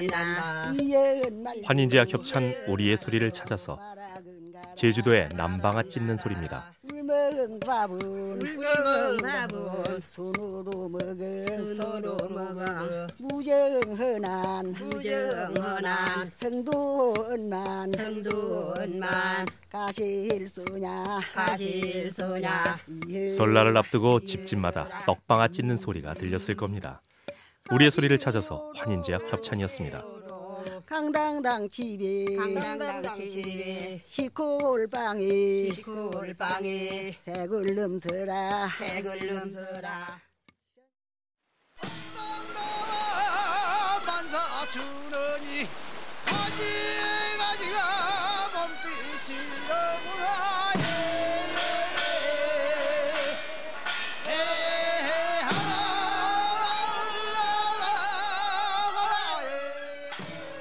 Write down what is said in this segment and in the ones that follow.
난다. 환인제와 협찬 우리의 소리를 찾아서 제주도의 남방아 찢는 소리입니다. 먹은 밥은 먹은 밥은 손으로 먹은 손으로 먹어. 무정헌한 무정헌한 성도은만 성도은만 가실소냐? 가실소냐? 설날을 앞두고 집집마다 떡방아 찢는 소리가 들렸을 겁니다. 우리의 소리를 찾아서 환인제약 협찬이었습니다. 강당당 집에 강당당 집에 시골방에 시골방에 색을 넘서라. 만사 주느니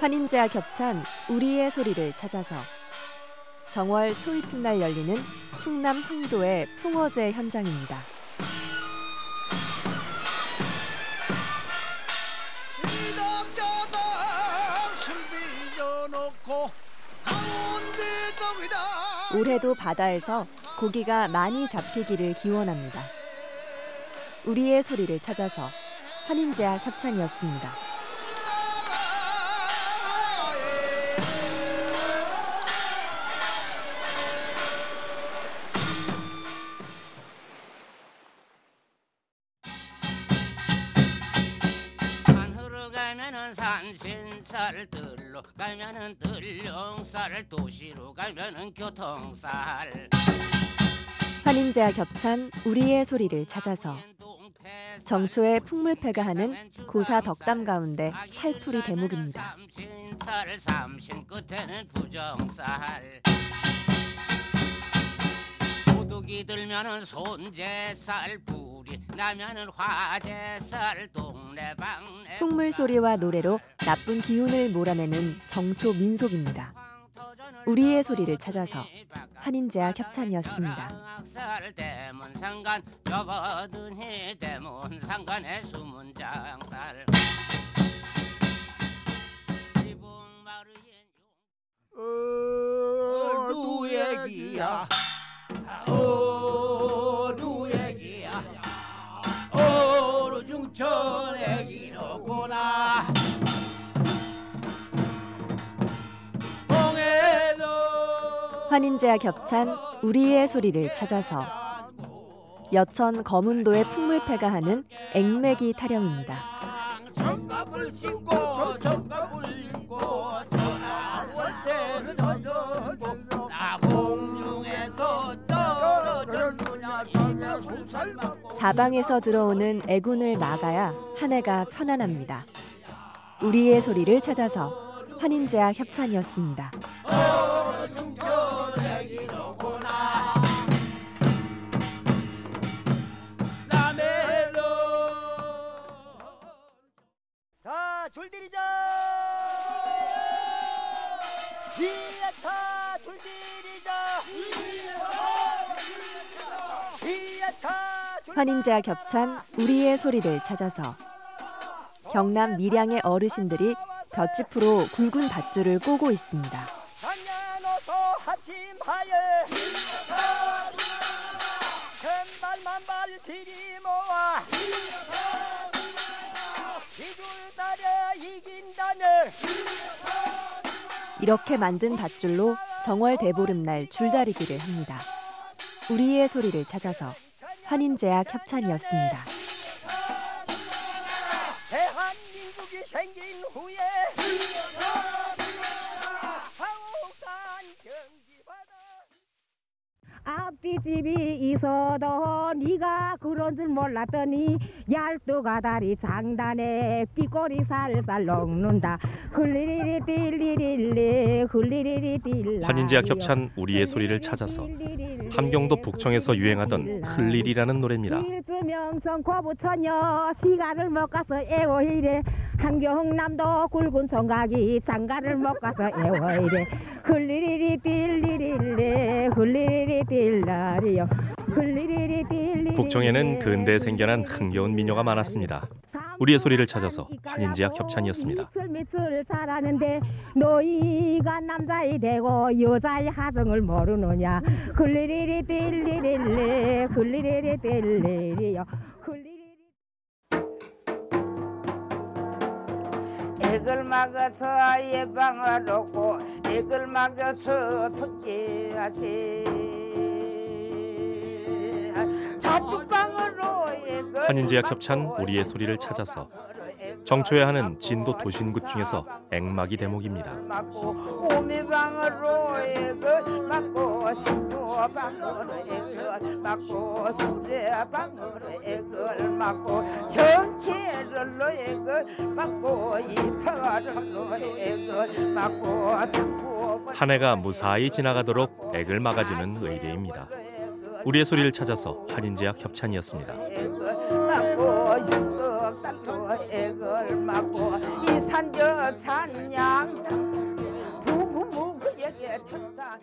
환인제와 겹찬 우리의 소리를 찾아서 정월 초이튿날 열리는 충남 홍도의 풍어제 현장입니다. 올해도 바다에서 고기가 많이 잡히기를 기원합니다. 우리의 소리를 찾아서 환인제와 협찬이었습니다. 신살 들로 가면은 들령살 도시로 가면은 교통살 환인제와 겹찬 우리의 소리를 찾아서 정초의 풍물패가 하는 고사 덕담 가운데 살풀이 대목입니다. 도둑이 들면은 손재살 불이 나면은 화재살 동네방네 풍물 소리와 노래로 나쁜 기운을 몰아내는 정초 민속입니다. 우리의 소리를 찾아서 환인제와 협찬이었습니다. 어, 누 얘기야 어, 환인제와 겹찬 우리의 소리를 찾아서 여천 거문도의 풍물패가 하는 앵매기 타령입니다. 사방에서 들어오는 애군을 막아야 한 해가 편안합니다. 우리의 소리를 찾아서 환인제와 협찬이었습니다. 환인제와 겹찬 우리의 소리를 찾아서 경남 밀양의 어르신들이 볏짚으로 굵은 밧줄을 꼬고 있습니다. 장년어서 하침하여 천발 만발 들이 모아 이줄다려 이긴다네 이렇게 만든 밧줄로 정월 대보름날 줄다리기를 합니다. 우리의 소리를 찾아서 환인제약 협찬이었습니다. 대한민국이 생긴 후에 앞뒤 집이 있어도 네가 그런 줄 몰랐더니 열두가 다리 장단에 삐꼬리 살살 녹는다. 흘리리리 딜리릴리 흘리리리 딜라 환인제약 협찬 우리의 소리를 찾아서 함경도 북청에서 유행하던 흘릴이라는 노래입니다. 일주명성 고부처녀 시간을 못 가서 애워이래. 한경남도 굵은 총각이 장가를 못 가서 애워이래 흘리리리 딜리릴리 흘리리리 딜라리요 흘리리리 딜리리 북청에는 근대에 생겨난 흥겨운 민요가 많았습니다. 우리의 소리를 찾아서 환인제약 협찬이었습니다. 미술 살았는데 너희가 남자이 되고 여자의 하성을 모르느냐 글리리리 딜리릴리 글리리리 딜리리요 액을 막아서 예방을 얻고 액을 막아서 자축방으로 액을 환인제약 협찬 우리의 소리를 찾아서 정초에 하는 진도 도신굿 중에서 액막이 대목입니다. 한 해가 무사히 지나가도록 액을 막아주는 의례입니다. 우리의 소리를 찾아서 환인제약 협찬이었습니다. 땅도 액을 맞고 이산저산 양상 부무역에 천사